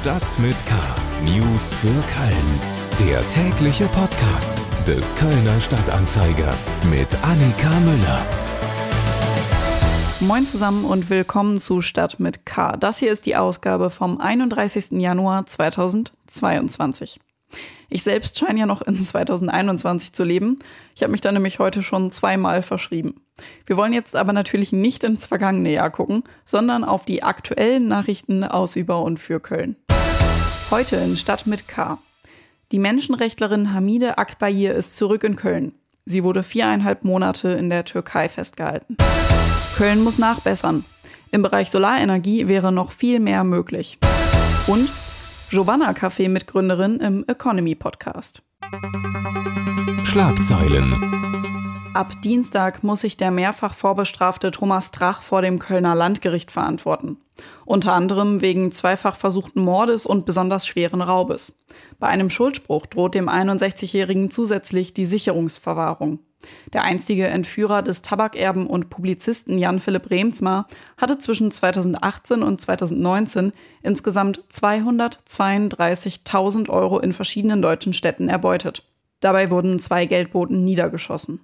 Stadt mit K. News für Köln. Der tägliche Podcast des Kölner Stadtanzeiger mit Annika Müller. Moin zusammen und willkommen zu Stadt mit K. Das hier ist die Ausgabe vom 31. Januar 2022. Ich selbst scheine ja noch in 2021 zu leben. Ich habe mich da nämlich heute schon zweimal verschrieben. Wir wollen jetzt aber natürlich nicht ins vergangene Jahr gucken, sondern auf die aktuellen Nachrichten aus über und für Köln. Heute in Stadt mit K. Die Menschenrechtlerin Hamide Akbayir ist zurück in Köln. Sie wurde viereinhalb Monate in der Türkei festgehalten. Köln muss nachbessern. Im Bereich Solarenergie wäre noch viel mehr möglich. Und Giovanna Café Mitgründerin im Economy Podcast. Schlagzeilen. Ab Dienstag muss sich der mehrfach vorbestrafte Thomas Drach vor dem Kölner Landgericht verantworten. Unter anderem wegen zweifach versuchten Mordes und besonders schweren Raubes. Bei einem Schuldspruch droht dem 61-Jährigen zusätzlich die Sicherungsverwahrung. Der einstige Entführer des Tabakerben und Publizisten Jan-Philipp Remsmar hatte zwischen 2018 und 2019 insgesamt 232.000 Euro in verschiedenen deutschen Städten erbeutet. Dabei wurden zwei Geldboten niedergeschossen.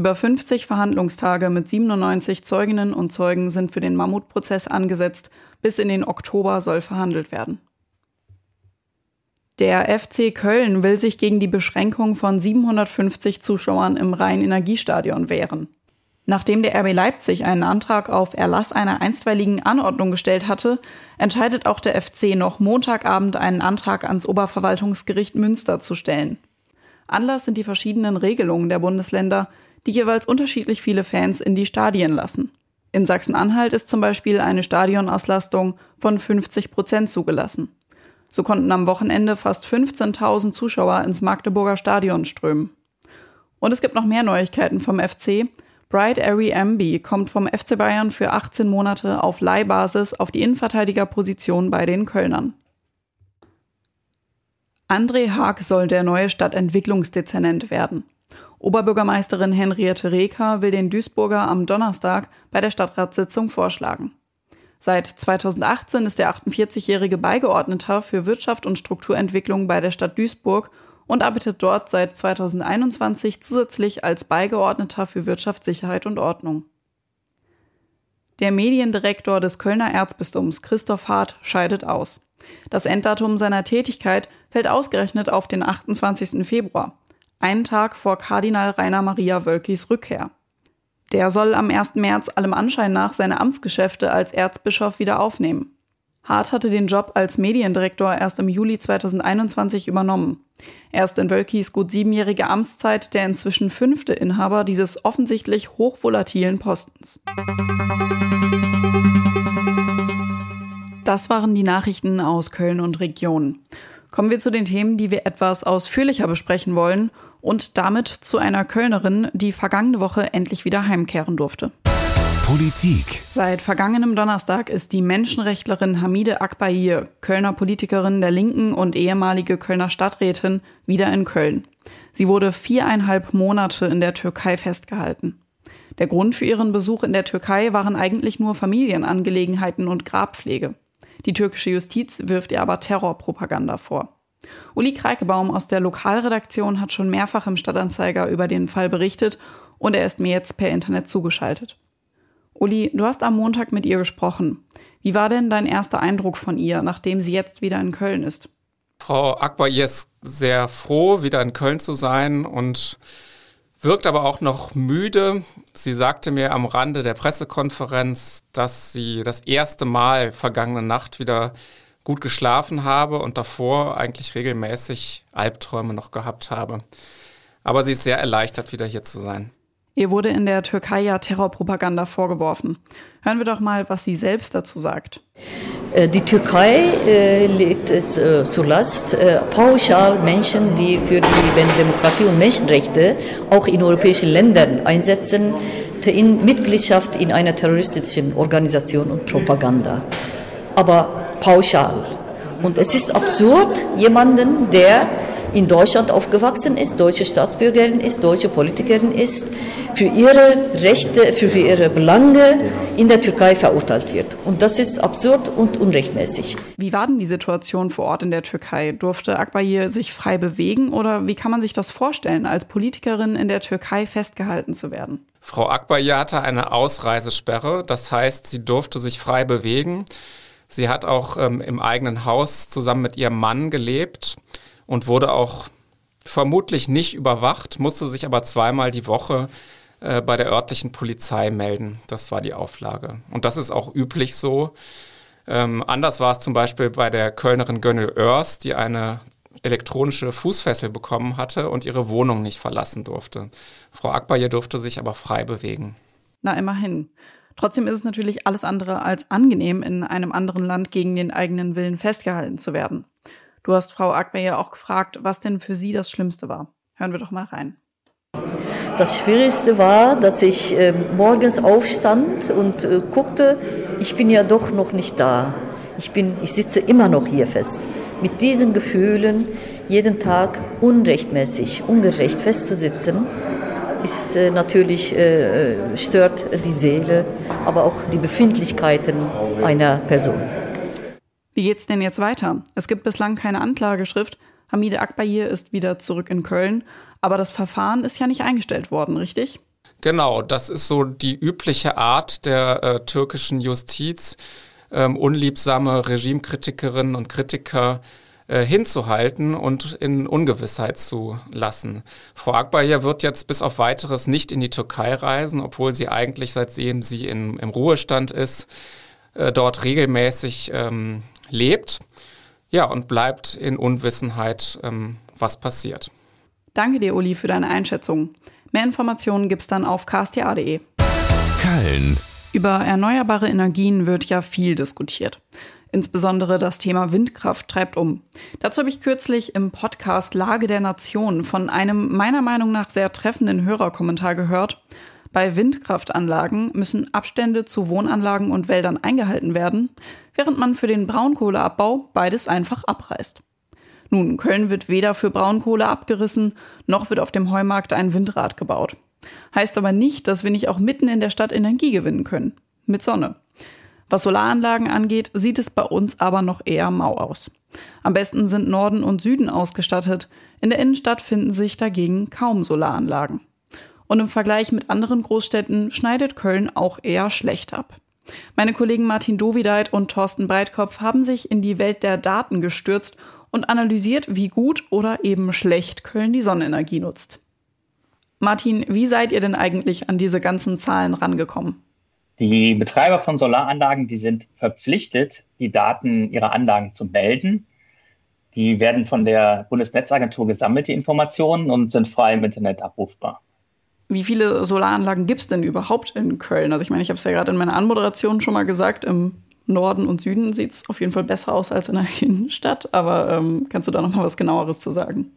Über 50 Verhandlungstage mit 97 Zeuginnen und Zeugen sind für den Mammutprozess angesetzt. Bis in den Oktober soll verhandelt werden. Der FC Köln will sich gegen die Beschränkung von 750 Zuschauern im Rhein-Energiestadion wehren. Nachdem der RB Leipzig einen Antrag auf Erlass einer einstweiligen Anordnung gestellt hatte, entscheidet auch der FC noch Montagabend einen Antrag ans Oberverwaltungsgericht Münster zu stellen. Anlass sind die verschiedenen Regelungen der Bundesländer, die jeweils unterschiedlich viele Fans in die Stadien lassen. In Sachsen-Anhalt ist zum Beispiel eine Stadionauslastung von 50 Prozent zugelassen. So konnten am Wochenende fast 15.000 Zuschauer ins Magdeburger Stadion strömen. Und es gibt noch mehr Neuigkeiten vom FC. Bright Airy Amby kommt vom FC Bayern für 18 Monate auf Leihbasis auf die Innenverteidigerposition bei den Kölnern. André Haag soll der neue Stadtentwicklungsdezernent werden. Oberbürgermeisterin Henriette Reker will den Duisburger am Donnerstag bei der Stadtratssitzung vorschlagen. Seit 2018 ist der 48-jährige Beigeordneter für Wirtschaft und Strukturentwicklung bei der Stadt Duisburg und arbeitet dort seit 2021 zusätzlich als Beigeordneter für Wirtschaft, Sicherheit und Ordnung. Der Mediendirektor des Kölner Erzbistums Christoph Hart scheidet aus. Das Enddatum seiner Tätigkeit fällt ausgerechnet auf den 28. Februar, einen Tag vor Kardinal Rainer Maria Wölkis Rückkehr. Der soll am 1. März allem Anschein nach seine Amtsgeschäfte als Erzbischof wieder aufnehmen. Hart hatte den Job als Mediendirektor erst im Juli 2021 übernommen. Er ist in Wölkis gut siebenjährige Amtszeit der inzwischen fünfte Inhaber dieses offensichtlich hochvolatilen Postens. Das waren die Nachrichten aus Köln und Region. Kommen wir zu den Themen, die wir etwas ausführlicher besprechen wollen und damit zu einer Kölnerin, die vergangene Woche endlich wieder heimkehren durfte. Politik. Seit vergangenem Donnerstag ist die Menschenrechtlerin Hamide Akbayir, Kölner Politikerin der Linken und ehemalige Kölner Stadträtin, wieder in Köln. Sie wurde viereinhalb Monate in der Türkei festgehalten. Der Grund für ihren Besuch in der Türkei waren eigentlich nur Familienangelegenheiten und Grabpflege. Die türkische Justiz wirft ihr aber Terrorpropaganda vor. Uli Kreikebaum aus der Lokalredaktion hat schon mehrfach im Stadtanzeiger über den Fall berichtet und er ist mir jetzt per Internet zugeschaltet. Uli, du hast am Montag mit ihr gesprochen. Wie war denn dein erster Eindruck von ihr, nachdem sie jetzt wieder in Köln ist? Frau Akbar ist sehr froh, wieder in Köln zu sein und wirkt aber auch noch müde. Sie sagte mir am Rande der Pressekonferenz, dass sie das erste Mal vergangene Nacht wieder gut geschlafen habe und davor eigentlich regelmäßig Albträume noch gehabt habe. Aber sie ist sehr erleichtert, wieder hier zu sein. Ihr wurde in der Türkei ja Terrorpropaganda vorgeworfen. Hören wir doch mal, was sie selbst dazu sagt. Äh, die Türkei äh, legt äh, zur Last äh, pauschal Menschen, die für die Demokratie und Menschenrechte auch in europäischen Ländern einsetzen, in Mitgliedschaft in einer terroristischen Organisation und Propaganda. Aber pauschal. Und es ist absurd, jemanden, der in Deutschland aufgewachsen ist, deutsche Staatsbürgerin ist, deutsche Politikerin ist, für ihre Rechte, für ihre Belange in der Türkei verurteilt wird. Und das ist absurd und unrechtmäßig. Wie war denn die Situation vor Ort in der Türkei? Durfte Akbaye sich frei bewegen oder wie kann man sich das vorstellen, als Politikerin in der Türkei festgehalten zu werden? Frau Akbaye hatte eine Ausreisesperre, das heißt, sie durfte sich frei bewegen. Sie hat auch ähm, im eigenen Haus zusammen mit ihrem Mann gelebt und wurde auch vermutlich nicht überwacht, musste sich aber zweimal die Woche äh, bei der örtlichen Polizei melden. Das war die Auflage. Und das ist auch üblich so. Ähm, anders war es zum Beispiel bei der Kölnerin Gönnel Oers, die eine elektronische Fußfessel bekommen hatte und ihre Wohnung nicht verlassen durfte. Frau Akbaye durfte sich aber frei bewegen. Na, immerhin. Trotzdem ist es natürlich alles andere als angenehm, in einem anderen Land gegen den eigenen Willen festgehalten zu werden. Du hast Frau Akbaye auch gefragt, was denn für sie das Schlimmste war. Hören wir doch mal rein. Das Schwierigste war, dass ich äh, morgens aufstand und äh, guckte, ich bin ja doch noch nicht da. Ich, bin, ich sitze immer noch hier fest. Mit diesen Gefühlen jeden Tag unrechtmäßig, ungerecht festzusitzen, ist äh, natürlich äh, äh, stört die Seele, aber auch die Befindlichkeiten einer Person. Wie geht's denn jetzt weiter? Es gibt bislang keine Anklageschrift. Hamide Akbayir ist wieder zurück in Köln, aber das Verfahren ist ja nicht eingestellt worden, richtig? Genau, das ist so die übliche Art der äh, türkischen Justiz, ähm, unliebsame Regimekritikerinnen und Kritiker äh, hinzuhalten und in Ungewissheit zu lassen. Frau Akbayir wird jetzt bis auf weiteres nicht in die Türkei reisen, obwohl sie eigentlich, seitdem sie in, im Ruhestand ist, äh, dort regelmäßig ähm, lebt. Ja, und bleibt in Unwissenheit, ähm, was passiert. Danke dir, Uli, für deine Einschätzung. Mehr Informationen gibt's dann auf ksta.de. Köln. Über erneuerbare Energien wird ja viel diskutiert. Insbesondere das Thema Windkraft treibt um. Dazu habe ich kürzlich im Podcast Lage der Nation von einem meiner Meinung nach sehr treffenden Hörerkommentar gehört. Bei Windkraftanlagen müssen Abstände zu Wohnanlagen und Wäldern eingehalten werden, während man für den Braunkohleabbau beides einfach abreißt. Nun, Köln wird weder für Braunkohle abgerissen, noch wird auf dem Heumarkt ein Windrad gebaut. Heißt aber nicht, dass wir nicht auch mitten in der Stadt Energie gewinnen können. Mit Sonne. Was Solaranlagen angeht, sieht es bei uns aber noch eher mau aus. Am besten sind Norden und Süden ausgestattet. In der Innenstadt finden sich dagegen kaum Solaranlagen. Und im Vergleich mit anderen Großstädten schneidet Köln auch eher schlecht ab. Meine Kollegen Martin Dovideit und Thorsten Breitkopf haben sich in die Welt der Daten gestürzt und analysiert, wie gut oder eben schlecht Köln die Sonnenenergie nutzt. Martin, wie seid ihr denn eigentlich an diese ganzen Zahlen rangekommen? Die Betreiber von Solaranlagen, die sind verpflichtet, die Daten ihrer Anlagen zu melden. Die werden von der Bundesnetzagentur gesammelt, die Informationen, und sind frei im Internet abrufbar. Wie viele Solaranlagen gibt es denn überhaupt in Köln? Also ich meine, ich habe es ja gerade in meiner Anmoderation schon mal gesagt, im Norden und Süden sieht es auf jeden Fall besser aus als in der Innenstadt. Aber ähm, kannst du da noch mal was genaueres zu sagen?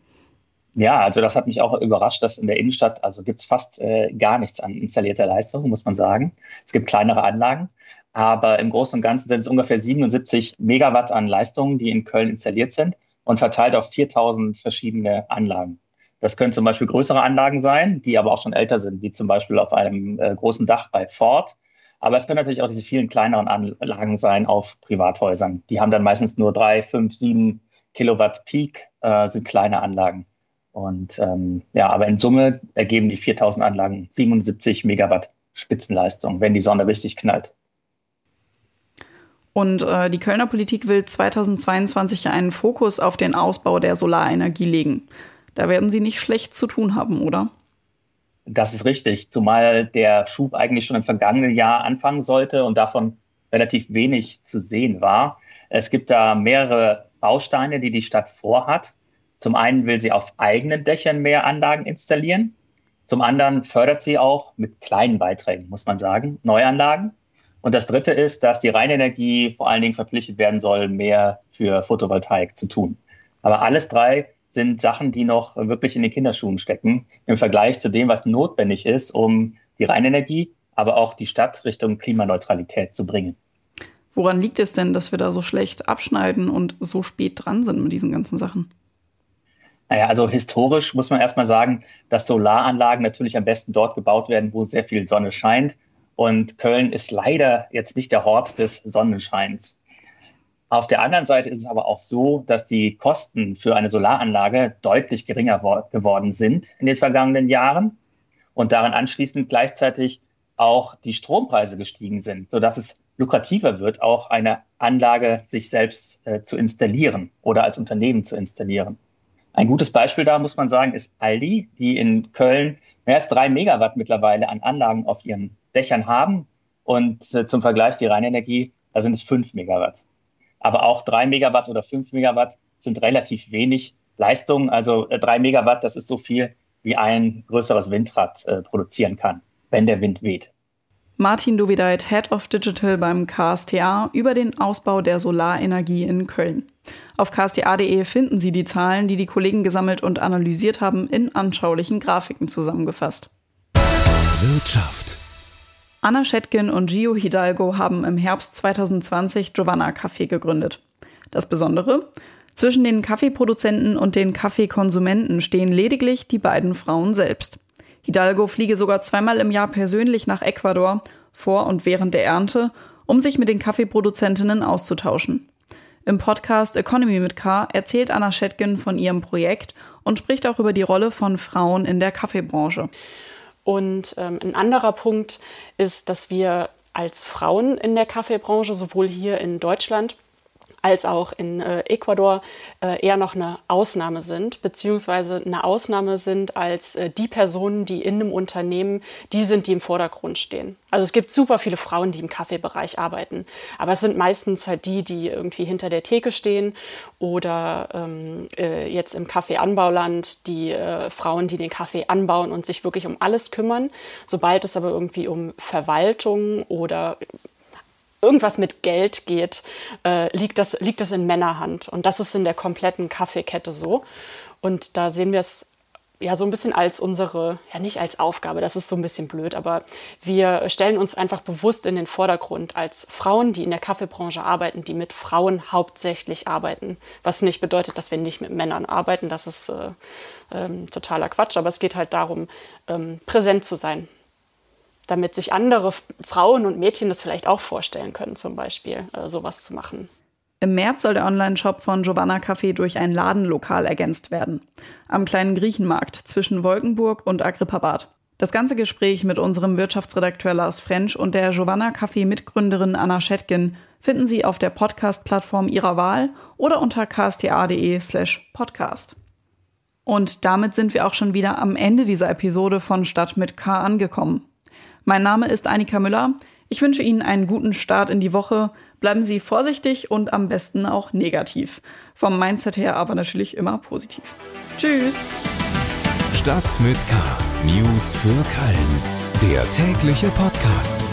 Ja, also das hat mich auch überrascht, dass in der Innenstadt, also gibt es fast äh, gar nichts an installierter Leistung, muss man sagen. Es gibt kleinere Anlagen, aber im Großen und Ganzen sind es ungefähr 77 Megawatt an Leistungen, die in Köln installiert sind und verteilt auf 4000 verschiedene Anlagen. Das können zum Beispiel größere Anlagen sein, die aber auch schon älter sind, wie zum Beispiel auf einem äh, großen Dach bei Ford. Aber es können natürlich auch diese vielen kleineren Anlagen sein auf Privathäusern. Die haben dann meistens nur drei, fünf, sieben Kilowatt Peak, äh, sind kleine Anlagen. Und ähm, ja, aber in Summe ergeben die 4000 Anlagen 77 Megawatt Spitzenleistung, wenn die Sonne richtig knallt. Und äh, die Kölner Politik will 2022 einen Fokus auf den Ausbau der Solarenergie legen. Da werden Sie nicht schlecht zu tun haben, oder? Das ist richtig, zumal der Schub eigentlich schon im vergangenen Jahr anfangen sollte und davon relativ wenig zu sehen war. Es gibt da mehrere Bausteine, die die Stadt vorhat. Zum einen will sie auf eigenen Dächern mehr Anlagen installieren. Zum anderen fördert sie auch mit kleinen Beiträgen, muss man sagen, Neuanlagen. Und das Dritte ist, dass die Rheinenergie vor allen Dingen verpflichtet werden soll, mehr für Photovoltaik zu tun. Aber alles drei sind Sachen, die noch wirklich in den Kinderschuhen stecken im Vergleich zu dem, was notwendig ist, um die Rheinenergie, aber auch die Stadt Richtung Klimaneutralität zu bringen. Woran liegt es denn, dass wir da so schlecht abschneiden und so spät dran sind mit diesen ganzen Sachen? Naja, also historisch muss man erstmal sagen, dass Solaranlagen natürlich am besten dort gebaut werden, wo sehr viel Sonne scheint. Und Köln ist leider jetzt nicht der Hort des Sonnenscheins. Auf der anderen Seite ist es aber auch so, dass die Kosten für eine Solaranlage deutlich geringer geworden sind in den vergangenen Jahren und daran anschließend gleichzeitig auch die Strompreise gestiegen sind, sodass es lukrativer wird, auch eine Anlage sich selbst äh, zu installieren oder als Unternehmen zu installieren. Ein gutes Beispiel da, muss man sagen, ist Aldi, die in Köln mehr als drei Megawatt mittlerweile an Anlagen auf ihren Dächern haben. Und äh, zum Vergleich die Rheinenergie, da sind es fünf Megawatt. Aber auch drei Megawatt oder fünf Megawatt sind relativ wenig Leistung. Also äh, drei Megawatt, das ist so viel, wie ein größeres Windrad äh, produzieren kann, wenn der Wind weht. Martin Dovideit, Head of Digital beim KSTA, über den Ausbau der Solarenergie in Köln. Auf ksta.de finden Sie die Zahlen, die die Kollegen gesammelt und analysiert haben, in anschaulichen Grafiken zusammengefasst. Wirtschaft. Anna Schetkin und Gio Hidalgo haben im Herbst 2020 Giovanna Café gegründet. Das Besondere? Zwischen den Kaffeeproduzenten und den Kaffeekonsumenten stehen lediglich die beiden Frauen selbst. Hidalgo fliege sogar zweimal im Jahr persönlich nach Ecuador, vor und während der Ernte, um sich mit den Kaffeeproduzentinnen auszutauschen. Im Podcast Economy mit K erzählt Anna Schetgen von ihrem Projekt und spricht auch über die Rolle von Frauen in der Kaffeebranche. Und ähm, ein anderer Punkt ist, dass wir als Frauen in der Kaffeebranche, sowohl hier in Deutschland als auch in äh, Ecuador äh, eher noch eine Ausnahme sind, beziehungsweise eine Ausnahme sind als äh, die Personen, die in einem Unternehmen die sind, die im Vordergrund stehen. Also es gibt super viele Frauen, die im Kaffeebereich arbeiten, aber es sind meistens halt die, die irgendwie hinter der Theke stehen oder ähm, äh, jetzt im Kaffeeanbauland die äh, Frauen, die den Kaffee anbauen und sich wirklich um alles kümmern. Sobald es aber irgendwie um Verwaltung oder irgendwas mit Geld geht, äh, liegt, das, liegt das in Männerhand. Und das ist in der kompletten Kaffeekette so. Und da sehen wir es ja so ein bisschen als unsere, ja nicht als Aufgabe, das ist so ein bisschen blöd, aber wir stellen uns einfach bewusst in den Vordergrund als Frauen, die in der Kaffeebranche arbeiten, die mit Frauen hauptsächlich arbeiten. Was nicht bedeutet, dass wir nicht mit Männern arbeiten, das ist äh, ähm, totaler Quatsch, aber es geht halt darum, ähm, präsent zu sein damit sich andere Frauen und Mädchen das vielleicht auch vorstellen können, zum Beispiel äh, sowas zu machen. Im März soll der Online-Shop von Giovanna Café durch ein Ladenlokal ergänzt werden. Am kleinen Griechenmarkt zwischen Wolkenburg und Agrippabad. Das ganze Gespräch mit unserem Wirtschaftsredakteur Lars French und der Giovanna Café Mitgründerin Anna Schettgen finden Sie auf der Podcast-Plattform Ihrer Wahl oder unter ksta.de slash podcast. Und damit sind wir auch schon wieder am Ende dieser Episode von Stadt mit K angekommen. Mein Name ist Annika Müller. Ich wünsche Ihnen einen guten Start in die Woche. Bleiben Sie vorsichtig und am besten auch negativ. Vom Mindset her aber natürlich immer positiv. Tschüss. Stadt mit K. News für Köln. Der tägliche Podcast.